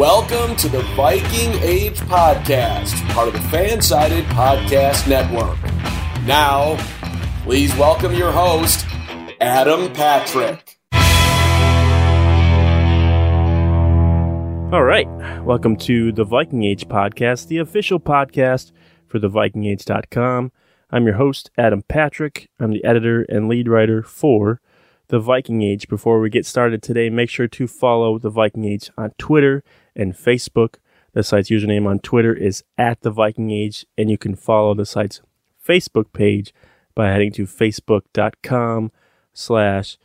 Welcome to the Viking Age Podcast, part of the Fansided Podcast Network. Now, please welcome your host, Adam Patrick. All right. Welcome to the Viking Age podcast, the official podcast for the vikingage.com. I'm your host, Adam Patrick. I'm the editor and lead writer for the Viking Age. Before we get started today, make sure to follow the Viking Age on Twitter and Facebook. The site's username on Twitter is at the Viking Age, and you can follow the site's Facebook page by heading to facebook.com slash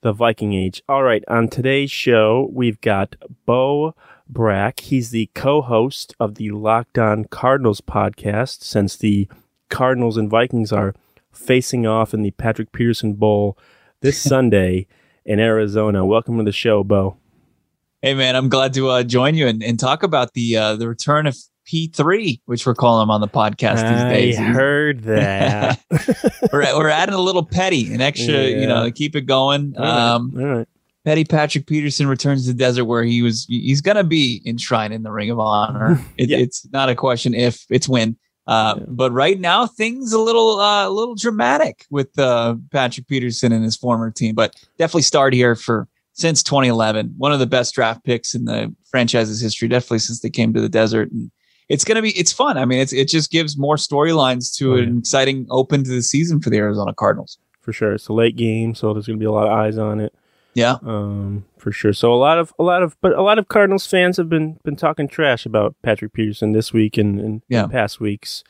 the Viking Age. All right, on today's show, we've got Bo Brack. He's the co-host of the Locked On Cardinals podcast since the Cardinals and Vikings are facing off in the Patrick Peterson Bowl this Sunday in Arizona. Welcome to the show, Bo. Hey man, I'm glad to uh, join you and, and talk about the uh, the return of P3, which we're calling him on the podcast these days. I heard that. we're, we're adding a little petty, an extra, Yeah. you know, to keep it going. All right, Um, all right. Petty Patrick Peterson returns to the desert where he was. He's going to be enshrined in the Ring of Honor. It, Yeah. It's not a question if, it's when. Uh, Yeah. But right now, things a little, uh, a little dramatic with uh, Patrick Peterson and his former team. But definitely start here for since 2011. One of the best draft picks in the franchise's history. Definitely since they came to the desert. And it's going to be, it's fun. I mean, it's it just gives more storylines to Oh, an yeah. exciting open to the season for the Arizona Cardinals. For sure. It's a late game, so there's going to be a lot of eyes on it. Yeah. um, for sure. So a lot of a lot of but a lot of Cardinals fans have been been talking trash about Patrick Peterson this week and, and Yeah. in past weeks,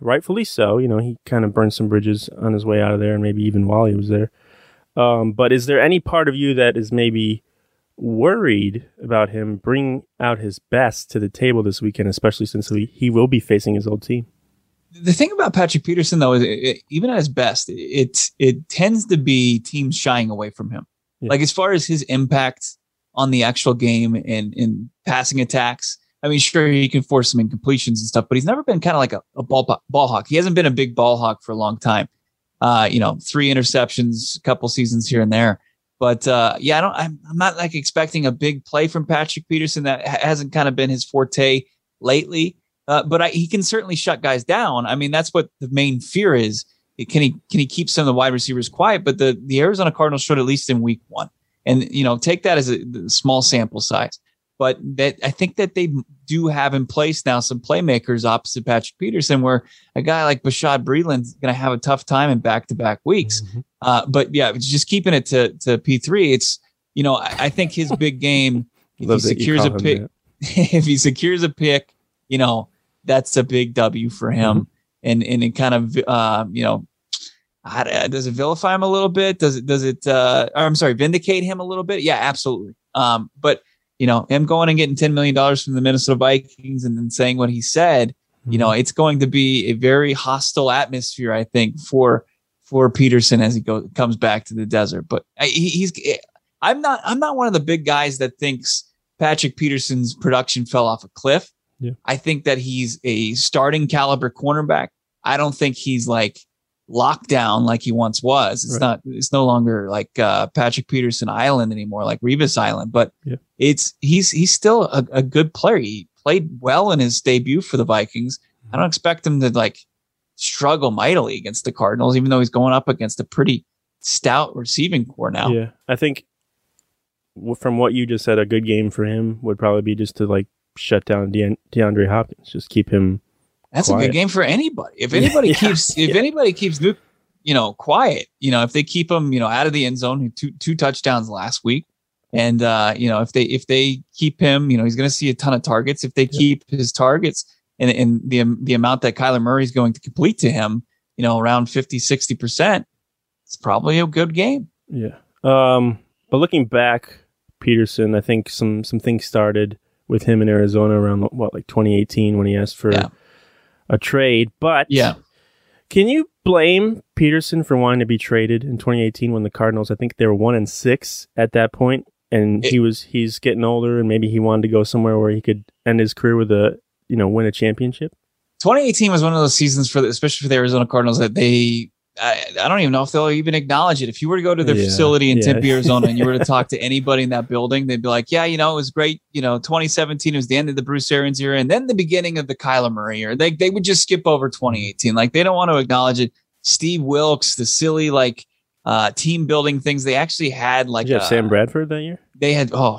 rightfully so. You know, he kind of burned some bridges on his way out of there, and maybe even while he was there. Um, but is there any part of you that is maybe worried about him bringing out his best to the table this weekend, especially since he, he will be facing his old team? the thing about Patrick Peterson though is it, it- even at his best, it it tends to be teams shying away from him. Yeah. Like as far as his impact on the actual game and in passing attacks. I mean, sure he can force some incompletions and stuff, but he's never been kind of like a, a ball ball hawk. He hasn't been a big ball hawk for a long time. Uh, you know, three interceptions, a couple seasons here and there. But uh, yeah, I don't. I'm, I'm not like expecting a big play from Patrick Peterson. That hasn't kind of been his forte lately. Uh, but I, he can certainly shut guys down. I mean, that's what the main fear is. Can he can he keep some of the wide receivers quiet? But the the Arizona Cardinals showed at least in week one, and you know take that as a small sample size. But that I think that they do have in place now some playmakers opposite Patrick Peterson, where a guy like Bashaud Breeland's going to have a tough time in back to back weeks. Uh, but yeah, it's just keeping it to to P three. It's you know I, I think his big game if he secures a pick if he secures a pick, you know, that's a big W for him. Mm-hmm. And and it kind of uh, you know, I- does it vilify him a little bit? Does it does it uh I'm sorry, vindicate him a little bit? Yeah, absolutely. Um, but you know, him going and getting $10 million from the Minnesota Vikings and then saying what he said, you know, mm-hmm. it's going to be a very hostile atmosphere, I think, for for Peterson as he goes comes back to the desert. But he, he's eh, I'm not I'm not one of the big guys that thinks Patrick Peterson's production fell off a cliff. Yeah. I think that he's a starting caliber cornerback. I don't think he's like locked down like he once was. It's Right. not it's no longer like uh, Patrick Peterson Island anymore, like Revis Island, but Yeah. it's he's he's still a, a good player. He played well in his debut for the Vikings. I don't expect him to like struggle mightily against the Cardinals, even though he's going up against a pretty stout receiving corps now. Yeah, I think from what you just said, a good game for him would probably be just to like shut down De- DeAndre Hopkins, just keep him. That's a good game for anybody. If anybody yeah, keeps if yeah. anybody keeps Nuke, you know, quiet, you know, if they keep him, you know, out of the end zone, two two touchdowns last week. And uh, you know, if they if they keep him, you know, he's gonna see a ton of targets. If they keep his targets and, and the the amount that Kyler Murray is going to complete to him, you know, around 50, 60%, it's probably a good game. Yeah. Um, but looking back, Peterson, I think some some things started with him in Arizona around what like 2018 when he asked for Yeah. A trade. But Yeah. can you blame Peterson for wanting to be traded in 2018 when the Cardinals? I think they were one and six at that point, and It- he was he's getting older, and maybe he wanted to go somewhere where he could end his career with a you know win a championship. 2018 was one of those seasons for the, especially for the Arizona Cardinals that they I, I don't even know if they'll even acknowledge it. If you were to go to their Yeah, facility in yeah. Tempe, Arizona, and you were to talk to anybody in that building, they'd be like, "Yeah, you know, it was great. You know, 2017 was the end of the Bruce Arians era, and then the beginning of the Kyler Murray era." They they would just skip over 2018, like they don't want to acknowledge it. Steve Wilks, the silly like uh team building things. They actually had like have uh, Sam Bradford that year? they had oh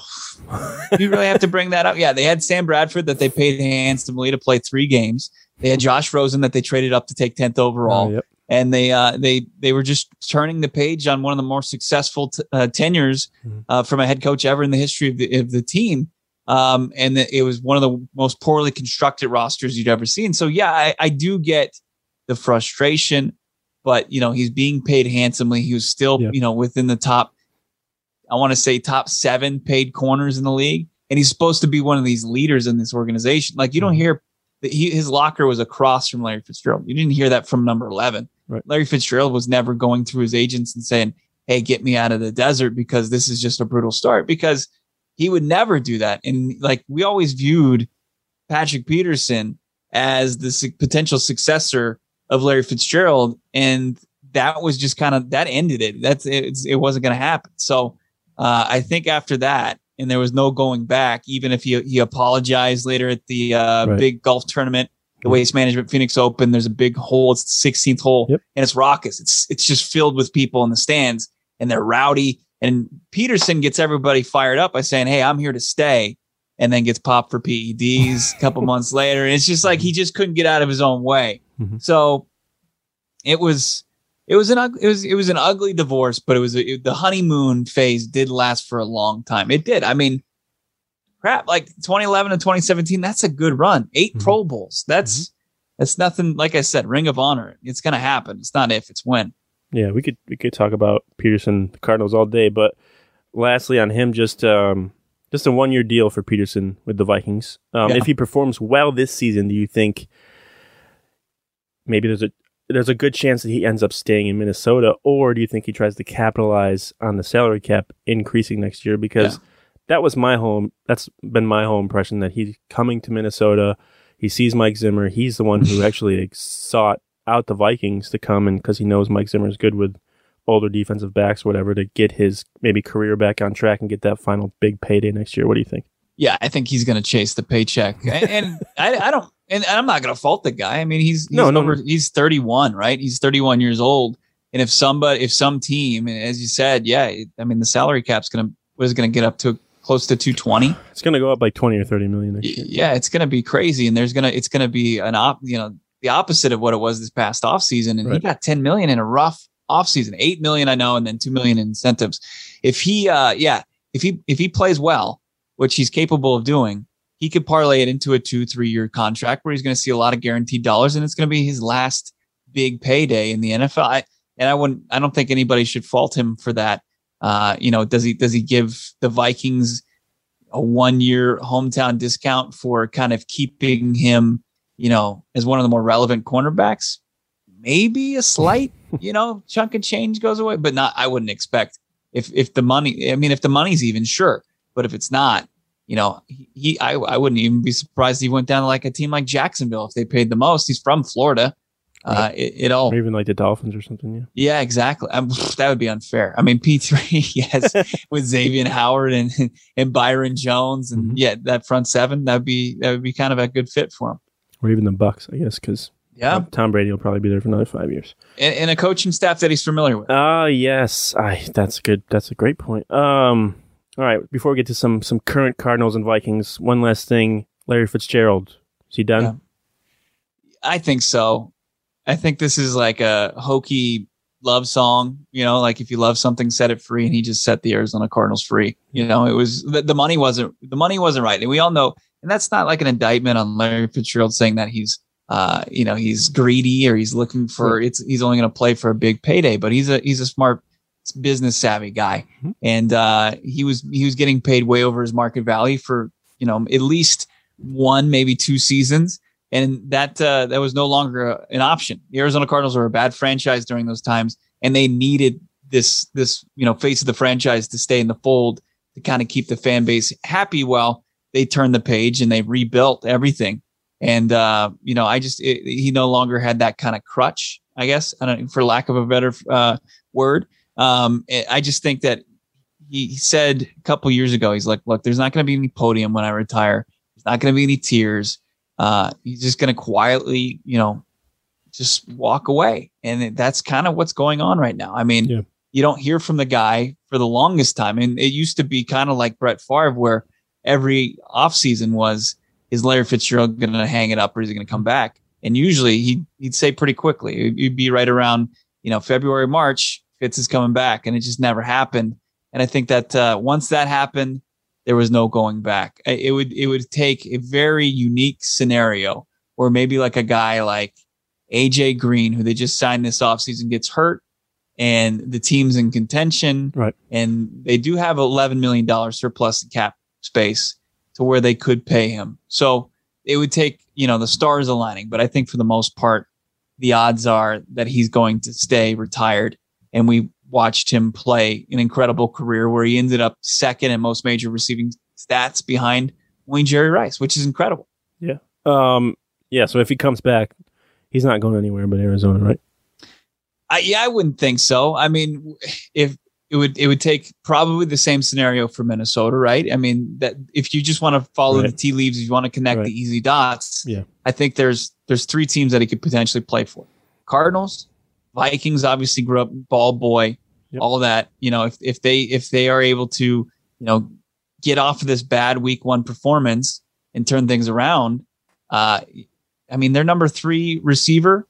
you really have to bring that up yeah they had sam bradford that they paid handsomely to play three games they had josh rosen that they traded up to take 10th overall Oh, yep. And they uh they they were just turning the page on one of the more successful t- uh, tenures Mhm. uh, from a head coach ever in the history of the, of the team um and it was one of the most poorly constructed rosters you'd ever seen so yeah i, I do get the frustration but you know he's being paid handsomely he was still you know within the top I want to say top seven paid corners in the league, and he's supposed to be one of these leaders in this organization. Like you don't hear that he, his locker was across from Larry Fitzgerald. You didn't hear that from number eleven. Right. Larry Fitzgerald was never going through his agents and saying, "Hey, get me out of the desert because this is just a brutal start." Because he would never do that, and like we always viewed Patrick Peterson as the su- potential successor of Larry Fitzgerald, and that was just kind of that ended it. That's it, it wasn't going to happen. So uh, I think after that, and there was no going back, even if he he apologized later at the uh, Right. big golf tournament, the. Waste Management Phoenix Open. There's a big hole. It's the 16th hole, Yep. and it's raucous. It's it's just filled with people in the stands, and they're rowdy. And Peterson gets everybody fired up by saying, "Hey, I'm here to stay," and then gets popped for PEDs a couple months later. And it's just like he just couldn't get out of his own way. Mhm. So it was it was an it was it was an ugly divorce, but it was it- the honeymoon phase did last for a long time. It did. I mean, crap, like 2011 and 2017, that's a good run. 8 Mhm. Pro Bowls. That's that's nothing. Like I said, Ring of Honor. It's gonna happen. It's not if, it's when. Yeah, we could we could talk about Peterson, the Cardinals all day, but lastly on him, just um, just a one year deal for Peterson with the Vikings. Um, Yeah. If he performs well this season, do you think maybe there's a there's a good chance that he ends up staying in Minnesota, or do you think he tries to capitalize on the salary cap increasing next year? Because Yeah. That was my home. That's been my whole impression that he's coming to Minnesota. He sees Mike Zimmer. He's the one who actually sought out the Vikings to come and because he knows Mike Zimmer is good with older defensive backs, whatever, to get his maybe career back on track and get that final big payday next year. What do you think? Yeah, I think he's gonna chase the paycheck, and, and I, I don't. And I'm not gonna fault the guy. I mean, he's, he's No, no. over, he's 31, right? He's 31 years old. And if somebody, if some team, as you said, yeah, I mean, the salary cap's gonna was gonna get up to close to 220. It's going to go up like 20 or 30 million next year. yeah, it's going to be crazy, and there's gonna it's going to be an op, you know, the opposite of what it was this past offseason. And he got 10 million in a rough offseason, eight million I know, and then two million in incentives. If he, uh, yeah, if he if he plays well, which he's capable of doing, he could parlay it into a two three year contract where he's going to see a lot of guaranteed dollars, and it's going to be his last big payday in the NFL. I, and I wouldn't, I don't think anybody should fault him for that. Uh, you know, does he does he give the Vikings a one year hometown discount for kind of keeping him, you know, as one of the more relevant cornerbacks? Maybe a slight, you know, chunk of change goes away, but not. I wouldn't expect if if the money. I mean, if the money's even, sure, but if it's not, you know, he. he I I wouldn't even be surprised if he went down to like a team like Jacksonville if they paid the most. He's from Florida. Uh, it, it all Or even like the Dolphins or something. Yeah. yeah, exactly. Um, that would be unfair. I mean, P three, yes, with Xavier Howard and and Byron Jones, and Mhm. yeah, that front seven that would be that would be kind of a good fit for him. Or even the Bucs, I guess, because Yeah, Tom Brady will probably be there for another five years. and, and a coaching staff that he's familiar with. Ah, yes. I that's good. That's a great point. Um, all right. Before we get to some some current Cardinals and Vikings, one last thing. Larry Fitzgerald, is he done? Yeah. I think so. I think this is like a hokey love song. You know, like if you love something, set it free, and he just set the Arizona Cardinals free. You know, it was the, the money wasn't the money wasn't right, and we all know. And that's not like an indictment on Larry Fitzgerald saying that he's uh, you know, he's greedy or he's looking for it's he's only going to play for a big payday, but he's a he's a smart business savvy guy, mm-hmm. and uh, he was he was getting paid way over his market value for you know at least one maybe two seasons, and that uh, that was no longer an option. The Arizona Cardinals were a bad franchise during those times, and they needed this this you know face of the franchise to stay in the fold to kind of keep the fan base happy. Well, they turned the page and they rebuilt everything. And uh, you know, I just it, he no longer had that kind of crutch, I guess, I don't, for lack of a better uh, word. Um, I just think that he said a couple years ago, he's like, look, there's not going to be any podium when I retire. There's not going to be any tears. Uh, he's just going to quietly, you know, just walk away. And that's kind of what's going on right now. I mean, yeah. you don't hear from the guy for the longest time. And it used to be kind of like Brett Favre, where every offseason was, is Larry Fitzgerald going to hang it up or is he going to come back? And usually he'd, he'd say pretty quickly, it'd be right around, you know, February, March, Fitz is coming back, and it just never happened. And I think that uh, once that happened, there was no going back. It would it would take a very unique scenario where maybe like a guy like AJ Green, who they just signed this offseason, gets hurt and the team's in contention. Right. And they do have $11 million surplus in cap space to where they could pay him. So it would take, you know, the stars aligning. But I think for the most part, the odds are that he's going to stay retired and we watched him play an incredible career where he ended up second in most major receiving stats behind Wayne Jerry Rice, which is incredible. Yeah. Um, yeah. So if he comes back, he's not going anywhere but Arizona, right? I, yeah, I wouldn't think so. I mean, if it would, it would take probably the same scenario for Minnesota, right? I mean, that if you just want to follow right. the tea leaves, if you want to connect right. the easy dots, yeah, I think there's there's three teams that he could potentially play for: Cardinals, Vikings obviously grew up ball boy, yep. all that. You know, if if they if they are able to, you know, get off of this bad week one performance and turn things around, uh, I mean, their number three receiver,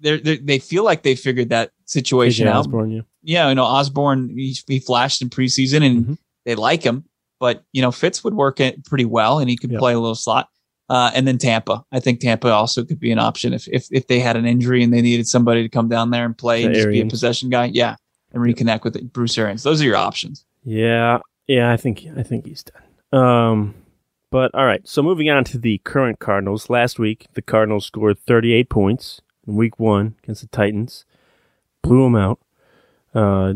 they they they feel like they figured that situation out. Osborn, yeah. yeah, you know, Osborn he, he flashed in preseason and mm-hmm. they like him, but you know, Fitz would work it pretty well and he could yep. play a little slot. Uh, and then Tampa. I think Tampa also could be an option if, if if they had an injury and they needed somebody to come down there and play the and just Arians. be a possession guy. Yeah, and reconnect with. Bruce Arians. Those are your options. Yeah, yeah. I think I think he's done. Um, but all right. So moving on to the current Cardinals. Last week, the Cardinals scored 38 points in Week One against the Titans, blew them out. Uh,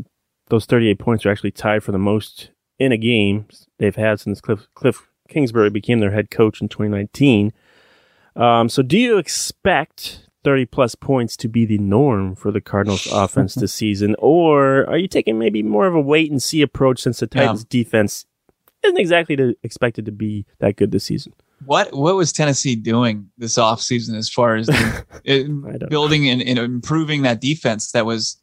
those 38 points are actually tied for the most in a game they've had since Cliff Cliff Kingsbury became their head coach in 2019. Um, so, do you expect 30 plus points to be the norm for the Cardinals offense this season, or are you taking maybe more of a wait and see approach since the Titans yeah. defense isn't exactly to, expected to be that good this season? What what was Tennessee doing this offseason as far as the, it, building and, and improving that defense that was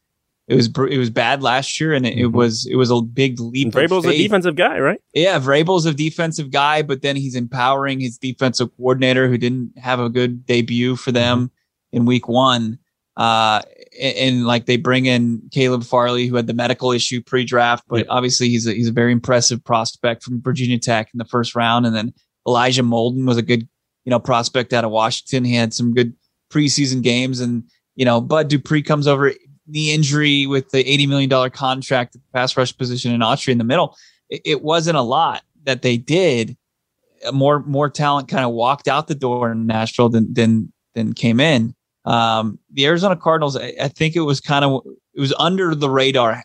it was it was bad last year, and it, mm-hmm. it was it was a big leap. Vrabel's a defensive guy, right? Yeah, Vrabel's a defensive guy, but then he's empowering his defensive coordinator, who didn't have a good debut for them mm-hmm. In Week One. Uh, and, and, like they bring in Caleb Farley, who had the medical issue pre-draft, but obviously he's a, he's a very impressive prospect from Virginia Tech in the first round. And then Elijah Molden was a good you know prospect out of Washington. He had some good preseason games, and you know Bud Dupree comes over knee injury with the $80 million contract, the pass rush position, and Autry in the middle, it, it wasn't a lot that they did. More more talent kind of walked out the door in Nashville than than than came in. Um, the Arizona Cardinals, I, I think it was kind of it was under the radar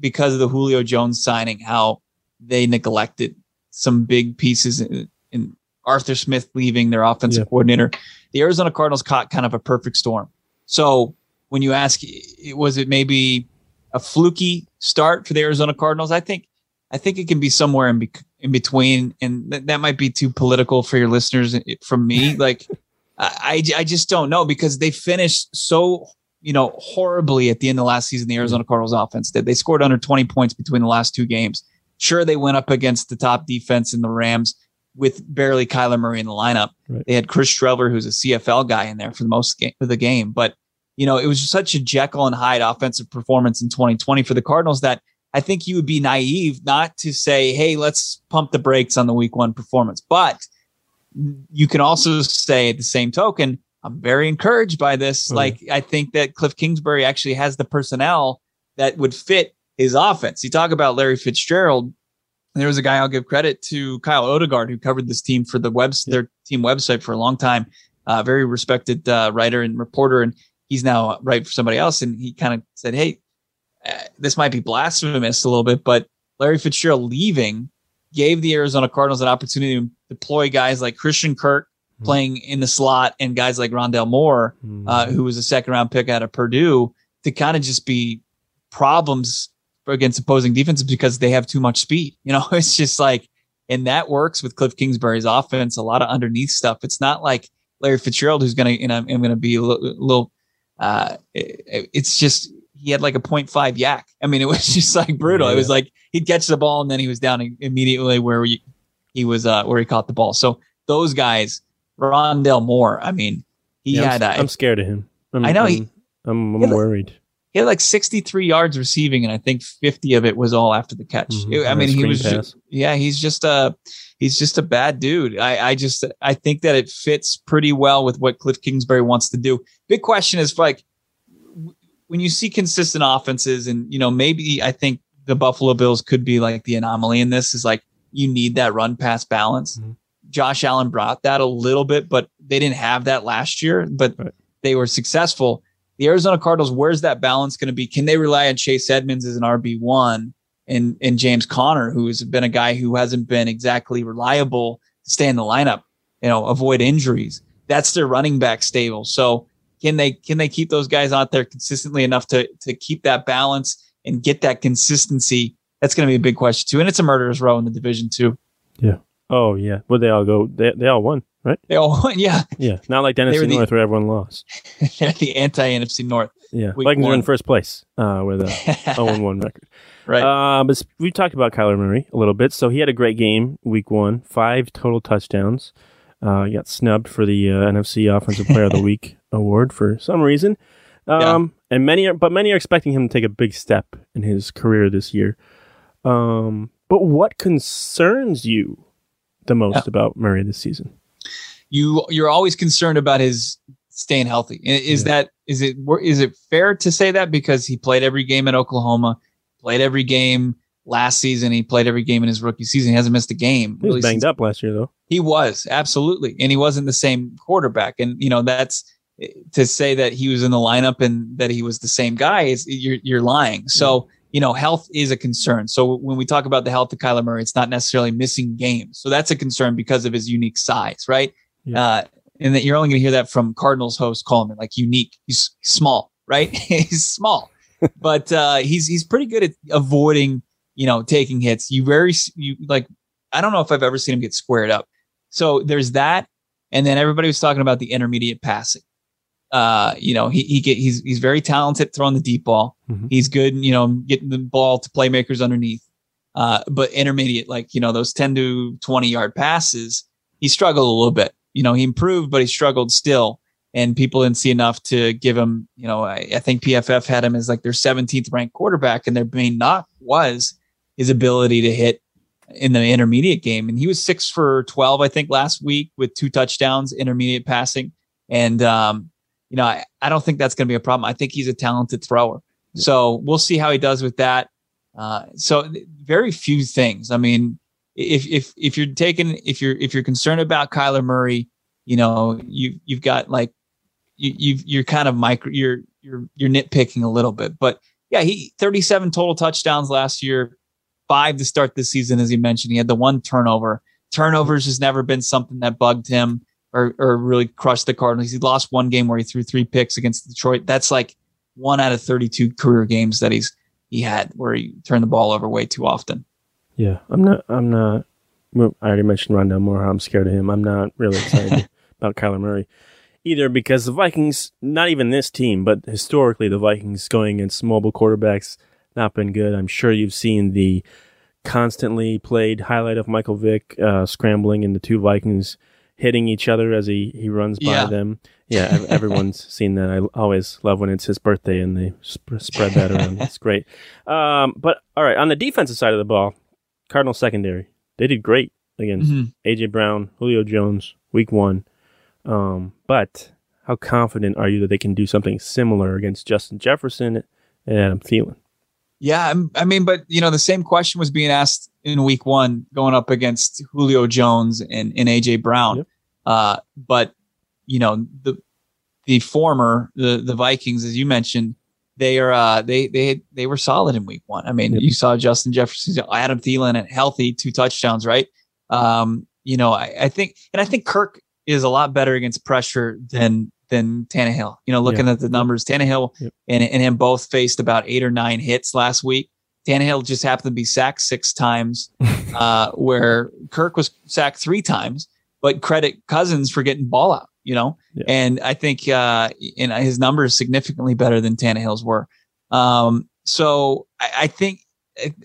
because of the Julio Jones signing, how they neglected some big pieces in, in Arthur Smith leaving their offensive yeah. coordinator. The Arizona Cardinals caught kind of a perfect storm. So when you ask, was it maybe a fluky start for the Arizona Cardinals? I think, I think it can be somewhere in, be- in between, and th- that might be too political for your listeners. From me, like, I, I just don't know because they finished so you know horribly at the end of last season. The Arizona Cardinals offense did. They scored under 20 points between the last two games. Sure, they went up against the top defense in the Rams with barely Kyler Murray in the lineup. Right. They had Chris Streveler, who's a CFL guy in there for the most game, of the game, but you know, it was such a Jekyll and Hyde offensive performance in 2020 for the Cardinals that I think you would be naive not to say, hey, let's pump the brakes on the week one performance. But you can also say at the same token, I'm very encouraged by this. Mm. Like, I think that Cliff Kingsbury actually has the personnel that would fit his offense. You talk about Larry Fitzgerald. There was a guy I'll give credit to Kyle Odegard who covered this team for the web their team website for a long time. Uh, very respected uh, writer and reporter, and he's now right for somebody else. And he kind of said, "Hey, uh, this might be blasphemous a little bit, but Larry Fitzgerald leaving gave the Arizona Cardinals an opportunity to deploy guys like Christian Kirk mm-hmm. playing in the slot and guys like Rondale Moore, mm-hmm. uh, who was a second round pick out of Purdue, to kind of just be problems against opposing defenses because they have too much speed. You know, it's just like, and that works with Cliff Kingsbury's offense, a lot of underneath stuff. It's not like Larry Fitzgerald, who's going to, you know, I'm going to be a little, a little uh, it, it's just, he had like a 0.5 YAC. I mean, it was just like brutal. Yeah. It was like he'd catch the ball and then he was down immediately where he, he was, uh, where he caught the ball. So those guys, Rondale Moore, I mean, he yeah, had, I'm, I'm scared of him. I'm, i know I'm, he, I'm, I'm worried he had like 63 yards receiving, and I think 50 of it was all after the catch. Mm-hmm. I mean, he was, just, yeah, he's just a, he's just a bad dude. I, I just, I think that it fits pretty well with what Cliff Kingsbury wants to do. Big question is like, when you see consistent offenses, and you know, maybe I think the Buffalo Bills could be like the anomaly in this. Is like you need that run pass balance. Mm-hmm. Josh Allen brought that a little bit, but they didn't have that last year. But right. they were successful the Arizona Cardinals, where's that balance going to be? Can they rely on Chase Edmonds as an RB one and and James Conner, who has been a guy who hasn't been exactly reliable to stay in the lineup, you know, avoid injuries. That's their running back stable. So can they can they keep those guys out there consistently enough to to keep that balance and get that consistency? That's going to be a big question too. And it's a murderer's row in the division too. Yeah. Oh yeah. Well, they all go. They they all won right? They all won, yeah. Yeah, not like the NFC North where everyone lost. The anti NFC North. Yeah, Vikings are in first place uh, with a 0 1 record. Right. Uh, but we talked about Kyler Murray a little bit. So he had a great game week one, five total touchdowns. Uh, got snubbed for the uh, NFC Offensive Player of the Week award for some reason. Um, yeah. And many are, but many are expecting him to take a big step in his career this year. Um, but what concerns you the most yeah. about Murray this season? you you're always concerned about his staying healthy. Is yeah. that is it is it fair to say that because he played every game at Oklahoma, played every game last season, he played every game in his rookie season. He hasn't missed a game. He was really banged since. up last year though. He was absolutely, and he wasn't the same quarterback. And you know that's to say that he was in the lineup and that he was the same guy is you're you're lying. So. You know, health is a concern. So when we talk about the health of Kyler Murray, it's not necessarily missing games. So that's a concern because of his unique size, right? Yeah. Uh, and that you're only going to hear that from Cardinals host Coleman, like unique. He's small, right? he's small, but uh, he's he's pretty good at avoiding, you know, taking hits. You very you like. I don't know if I've ever seen him get squared up. So there's that, and then everybody was talking about the intermediate passing. Uh, you know, he he get he's he's very talented throwing the deep ball. Mm-hmm. He's good, you know, getting the ball to playmakers underneath. Uh, but intermediate, like you know, those 10 to 20 yard passes, he struggled a little bit you know, he improved, but he struggled still. And people didn't see enough to give him, you know, I, I think PFF had him as like their 17th ranked quarterback, and their main knock was his ability to hit in the intermediate game. And he was six for 12, I think, last week with two touchdowns, intermediate passing. And, um, you know, I, I don't think that's going to be a problem. I think he's a talented thrower. So we'll see how he does with that. Uh, so very few things. I mean, if if if you're taking if you're if you're concerned about Kyler Murray, you know you you've got like you you've you're kind of micro you're you're you're nitpicking a little bit, but yeah, he 37 total touchdowns last year, five to start this season, as you mentioned. He had the one turnover. Turnovers has never been something that bugged him or or really crushed the Cardinals. He lost one game where he threw three picks against Detroit. That's like one out of 32 career games that he's he had where he turned the ball over way too often. Yeah, I'm not. I'm not. I already mentioned Rondale Moore. I'm scared of him. I'm not really excited about Kyler Murray either because the Vikings, not even this team, but historically the Vikings going against mobile quarterbacks, not been good. I'm sure you've seen the constantly played highlight of Michael Vick uh, scrambling the two Vikings hitting each other as he, he runs by yeah. them. Yeah, everyone's seen that. I always love when it's his birthday and they sp- spread that around. It's great. Um, but all right, on the defensive side of the ball, Cardinal secondary. They did great against mm-hmm. AJ Brown, Julio Jones, week one. Um, but how confident are you that they can do something similar against Justin Jefferson and Adam Thielen? Yeah, I mean, but you know, the same question was being asked in week one, going up against Julio Jones and, and AJ Brown. Yep. Uh, but you know, the the former the the Vikings, as you mentioned, they are uh, they they they were solid in week one. I mean, yep. you saw Justin Jefferson, Adam Thielen, and healthy two touchdowns, right? Um, you know, I, I, think, and I think Kirk is a lot better against pressure than than Tannehill. You know, looking yeah. at the numbers, Tannehill yep. and and him both faced about eight or nine hits last week. Tannehill just happened to be sacked six times, uh, where Kirk was sacked three times. But credit Cousins for getting ball out. You know, yeah. and I think uh, and his numbers significantly better than Tannehill's were. Um, so I, I think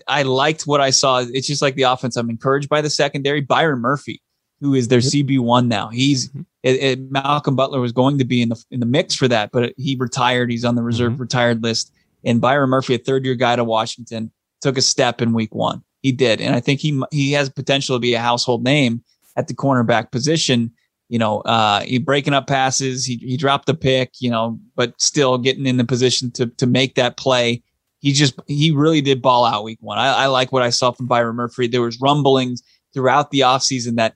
I liked what I saw. It's just like the offense. I'm encouraged by the secondary. Byron Murphy, who is their CB one now. He's mm-hmm. it, it, Malcolm Butler was going to be in the in the mix for that, but he retired. He's on the reserve mm-hmm. retired list. And Byron Murphy, a third year guy to Washington, took a step in week one. He did, and I think he he has potential to be a household name at the cornerback position. You know, uh, he breaking up passes. He he dropped the pick. You know, but still getting in the position to to make that play he just he really did ball out week one. I, I like what I saw from Byron Murphy. There was rumblings throughout the offseason that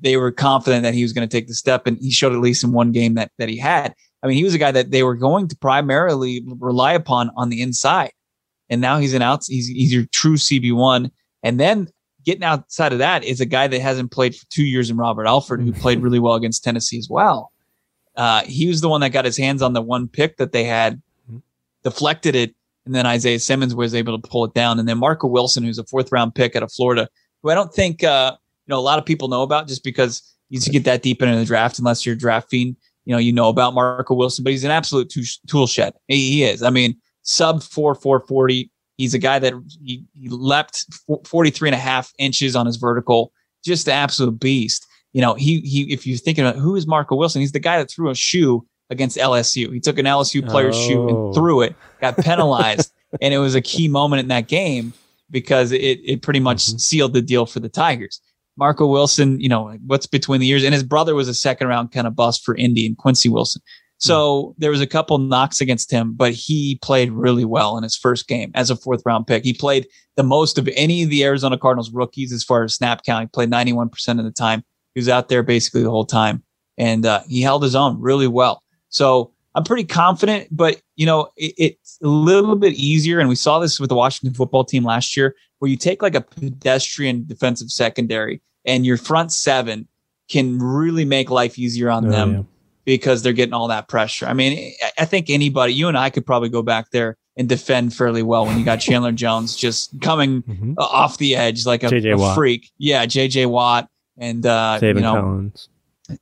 they were confident that he was going to take the step, and he showed at least in one game that that he had. I mean, he was a guy that they were going to primarily rely upon on the inside, and now he's an out. He's he's your true CB one, and then getting outside of that is a guy that hasn't played for two years in Robert Alford, who played really well against Tennessee as well. Uh, he was the one that got his hands on the one pick that they had, mm-hmm. deflected it, and then Isaiah Simmons was able to pull it down. And then Marco Wilson, who's a fourth round pick out of Florida, who I don't think uh, know a lot of people know about just because you get that deep into the draft unless you're drafting. You know, you know about Marco Wilson, but he's an absolute tool shed. He, he is. I mean, sub four four forty. He's a guy that he, he leapt 43 and a half inches on his vertical. Just an absolute beast. You know, he he. If you're thinking about who is Marco Wilson, he's the guy that threw a shoe against LSU. He took an LSU player's oh. shoe and oh. threw it, got penalized, and it was a key moment in that game because it it pretty much mm-hmm. sealed the deal for the Tigers. Marco Wilson, you know, what's between the years, and his brother was a second round kind of bust for Indy and Quincy Wilson. So there was a couple knocks against him, but he played really well in his first game as a fourth round pick. He played the most of any of the Arizona Cardinals rookies as far as snap count. He played 91% of the time. He was out there basically the whole time and uh, he held his own really well. So I'm pretty confident, but you know, it, it's a little bit easier. And we saw this with the Washington football team last year, where you take like a pedestrian defensive secondary and your front seven can really make life easier on oh, them yeah. because they're getting all that pressure. I mean, I think anybody, you and I could probably go back there and defend fairly well when you got Chandler Jones just coming mm-hmm. off the edge like a, a freak. Yeah, JJ Watt and uh, you know, Collins.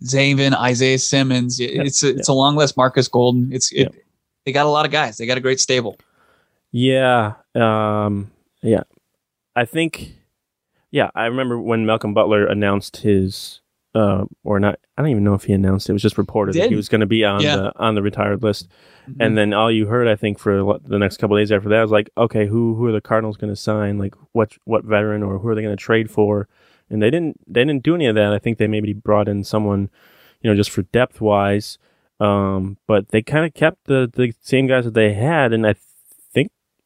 Zaven, Isaiah Simmons. It's a, it's a long list. Marcus Golden. It's it, they got a lot of guys. They got a great stable. Yeah, um, yeah. I think, yeah, I remember when Malcolm Butler announced his, uh, or not. I don't even know if he announced it. It was just reported that he was going to be on yeah. the on the retired list. Mm-hmm. And then all you heard, I think, for the next couple days after that was like, okay, who who are the Cardinals going to sign? Like, what what veteran or who are they going to trade for? and they didn't they didn't do any of that. I think they maybe brought in someone, you know, just for depth wise. Um, but they kind of kept the the same guys that they had, and I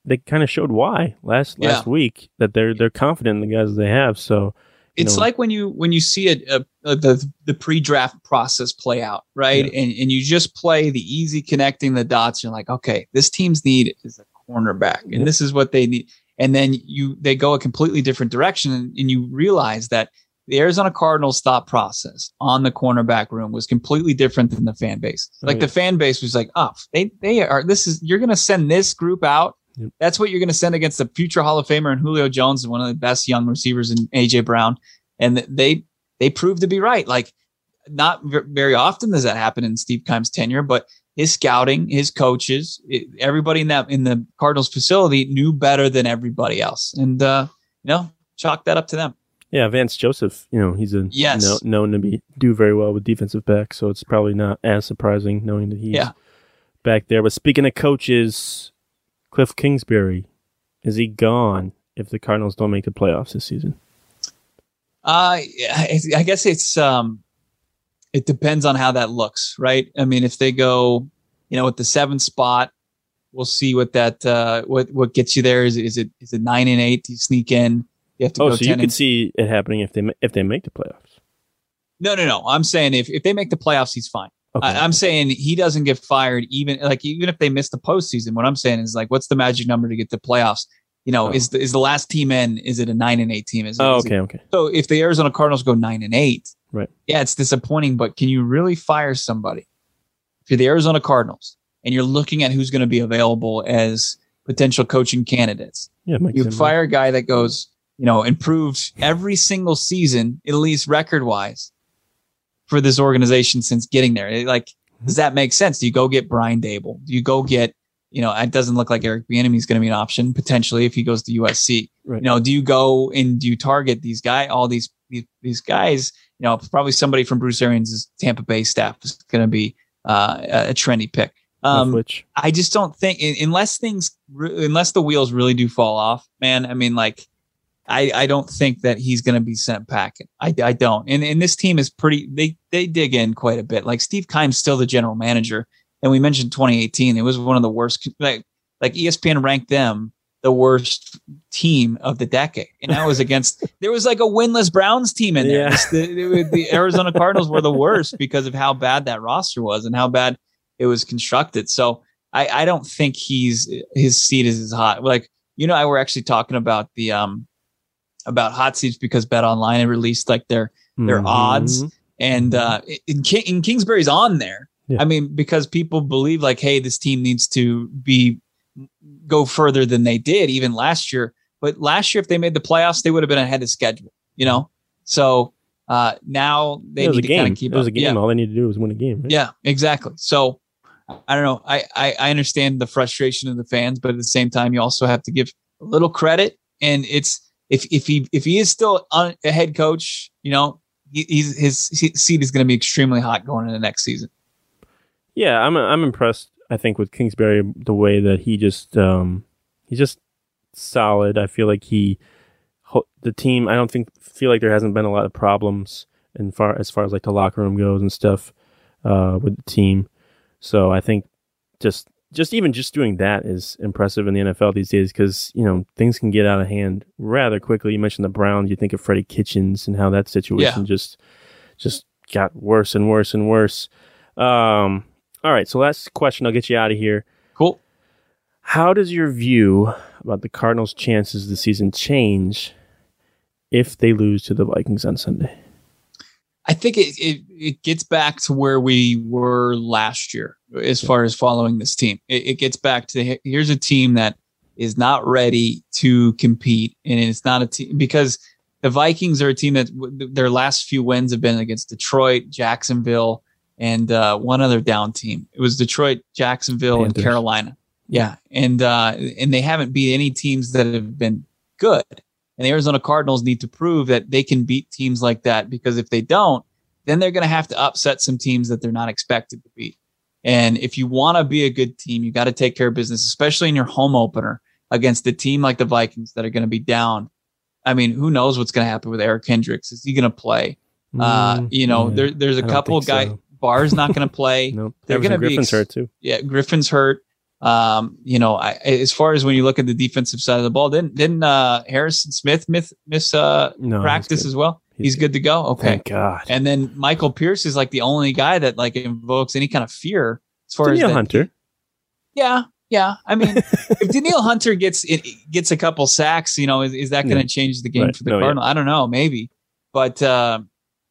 they kind of showed why last yeah. last week that they're they're confident in the guys they have. So it's know. like when you when you see it uh, the the pre-draft process play out right yeah. and and you just play the easy connecting the dots you're like okay this team's need is a cornerback and yeah. this is what they need and then you they go a completely different direction and, and you realize that the Arizona Cardinals thought process on the cornerback room was completely different than the fan base. Oh, like yeah. the fan base was like, oh, they they are this is you're gonna send this group out. Yep. That's what you're gonna send against the future Hall of Famer and Julio Jones, and one of the best young receivers in AJ Brown. And they they proved to be right. Like not very often does that happen in Steve Keim's tenure, but his scouting, his coaches, it, everybody in that in the Cardinals facility knew better than everybody else, and uh, you know, chalk that up to them. Yeah, Vance Joseph, you know, he's a yes. know, known to be do very well with defensive backs, so it's probably not as surprising knowing that he's yeah. back there. But speaking of coaches, Cliff Kingsbury, is he gone if the Cardinals don't make the playoffs this season? Uh, I guess it's um, it depends on how that looks, right? I mean, if they go, you know, with the seventh spot we'll see what that uh, what what gets you there. Is is it is it nine and eight? Do you sneak in? You have to Oh, go so 10 you could and- see it happening if they if they make the playoffs. No, no, no. I'm saying if if they make the playoffs, he's fine. Okay. I, I'm saying he doesn't get fired even like even if they miss the postseason. What I'm saying is like, what's the magic number to get the playoffs? You know, Oh. is the is the last team in? Is it a nine and eight team? Is it, oh, is it- okay, okay. so if the Arizona Cardinals go nine and eight, Right. Yeah, it's disappointing, but can you really fire somebody? If you're the Arizona Cardinals and you're looking at who's going to be available as potential coaching candidates, Yeah, you fire a guy that goes, you know, improved every single season, at least record wise, for this organization since getting there. It, like, does that make sense? Do you go get Brian Daboll? Do you go get, you know, it doesn't look like Eric Bieniemy is going to be an option potentially if he goes to USC. Right. You know, do you go and do you target these guy, all these these, these guys? You know, probably somebody from Bruce Arians' Tampa Bay staff is going to be uh, a a trendy pick. Um, which I just don't think unless things unless the wheels really do fall off, man. I mean, like I I don't think that he's going to be sent packing. I I don't. And and this team is pretty. They they dig in quite a bit. Like Steve Keim's still the general manager, and we mentioned 2018. It was one of the worst. Like like ESPN ranked them the worst team of the decade, and that was against. there was like a winless Browns team in there. Yeah. The, the Arizona Cardinals were the worst because of how bad that roster was and how bad it was constructed. So I, I don't think he's his seat is as hot. Like you know, I were actually talking about the um about hot seats because Bet Online had released like their their Mhm. odds and uh in, King, in Kingsbury's on there. Yeah. I mean, because people believe like, hey, this team needs to be go further than they did even last year. But last year, if they made the playoffs, they would have been ahead of schedule. You know, so uh now they need to kind of keep It was up. a game. Yeah. All they need to do was win a game. Right? Yeah, exactly. So I don't know. I, I I understand the frustration of the fans, but at the same time, you also have to give a little credit. And it's if if he if he is still a head coach, you know, he, he's his seat is going to be extremely hot going into next season. Yeah, I'm I'm impressed. I think with Kingsbury, the way that he just um, he's just solid. I feel like he the team. I don't think feel like there hasn't been a lot of problems in far as far as like the locker room goes and stuff uh, with the team. So I think just just even just doing that is impressive in the NFL these days because you know things can get out of hand rather quickly. You mentioned the Browns. You think of Freddie Kitchens and how that situation just just got worse and worse and worse. Um, all right, so last question. I'll get you out of here. Cool. How does your view about the Cardinals' chances this season change if they lose to the Vikings on Sunday? I think it, it it gets back to where we were last year as far as following this team. It, it gets back to here's a team that is not ready to compete, and it's not a team because the Vikings are a team that w- their last few wins have been against Detroit, Jacksonville, and uh, one other down team. It was Detroit, Jacksonville, Panthers. and Carolina. Yeah, and uh, and they haven't beat any teams that have been good. And the Arizona Cardinals need to prove that they can beat teams like that because if they don't, then they're going to have to upset some teams that they're not expected to beat. And if you want to be a good team, you got to take care of business, especially in your home opener against a team like the Vikings that are going to be down. I mean, who knows what's going to happen with Eric Kendricks? Is he going to play? Uh, Mm, you know, yeah. there, there's I a don't couple guys. so. Barr's not going to play. Nope. they're gonna be ex- hurt too. yeah, Griffin's hurt. Um, you know, I, as far as when you look at the defensive side of the ball, didn't didn't uh, Harrison Smith miss miss uh, No, practice as well? He's, He's good to go. Okay, Thank God. and then Michael Pierce is like the only guy that like invokes any kind of fear as far Danielle as that- Hunter. Yeah, yeah. I mean, if Danielle Hunter gets it gets a couple sacks, you know, is, is that going to Yeah. change the game Right. for the No, yeah. Cardinal? I don't know, maybe, but uh,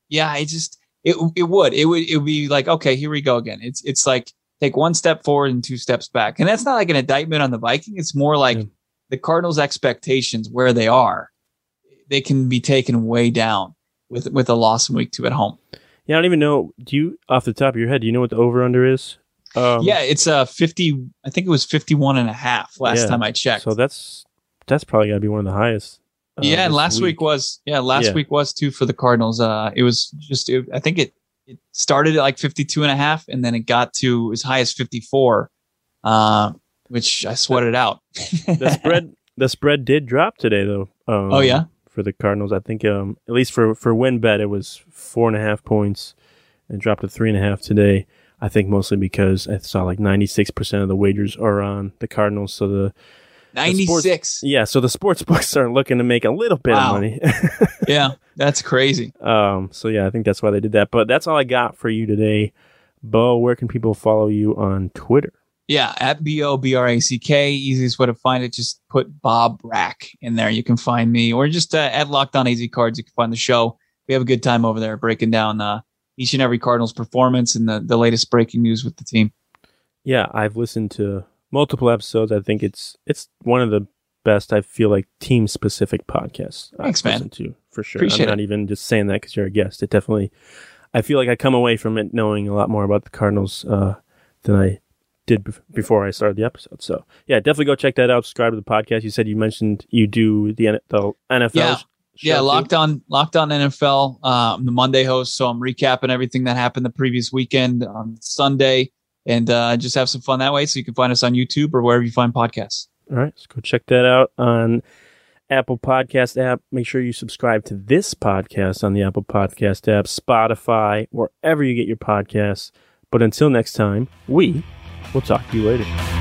yeah, I just it it would it would it would be like okay, here we go again. It's it's like take one step forward and two steps back, and that's not like an indictment on the Viking. It's more like Yeah. the Cardinals' expectations where they are. They can be taken way down with with a loss in week two at home. Yeah, I don't even know. Do you, off the top of your head, do you know what the over under is? Um, yeah, it's uh 50 I think it was 51 and a half last Yeah. time I checked. So that's that's probably got to be one of the highest. uh, yeah, and last week. was yeah, last Yeah. week was too for the Cardinals. Uh it was just it, I think it it started at like 52 and a half and then it got to as high as 54. Uh which I sweated out. the spread the spread did drop today though. Um, Oh, yeah? for the Cardinals. I think um at least for for win bet it was four and a half points and dropped to three and a half today. I think mostly because I saw like 96% of the wagers are on the Cardinals. So the, 96. yeah, so the sports books are looking to make a little bit Wow. of money. yeah, that's crazy. um, so yeah, I think that's why they did that. But that's all I got for you today. Bo, where can people follow you on Twitter? Yeah, at B O B R A C K. Easiest way to find it, just put Bob Rack in there. You can find me, or just uh, at Locked On Easy Cards. You can find the show. We have a good time over there breaking down uh, each and every Cardinals performance and the, the latest breaking news with the team. Yeah, I've listened to multiple episodes. I think it's it's one of the best. I feel like team specific podcasts. I've Thanks, man. To for sure. Appreciate I'm not even just saying that because you're a guest. It definitely. I feel like I come away from it knowing a lot more about the Cardinals uh, than I did bef- before I started the episode. So yeah, definitely go check that out. Subscribe to the podcast. You said you mentioned you do the, N- the NFL. Yeah. Yeah, too? locked on locked on NFL. Uh, I'm the Monday host, so I'm recapping everything that happened the previous weekend on Sunday, and uh, just have some fun that way. So you can find us on YouTube or wherever you find podcasts. All right, let's go check that out on Apple Podcast app. Make sure you subscribe to this podcast on the Apple Podcast app, Spotify, wherever you get your podcasts. But until next time, we will talk to you later.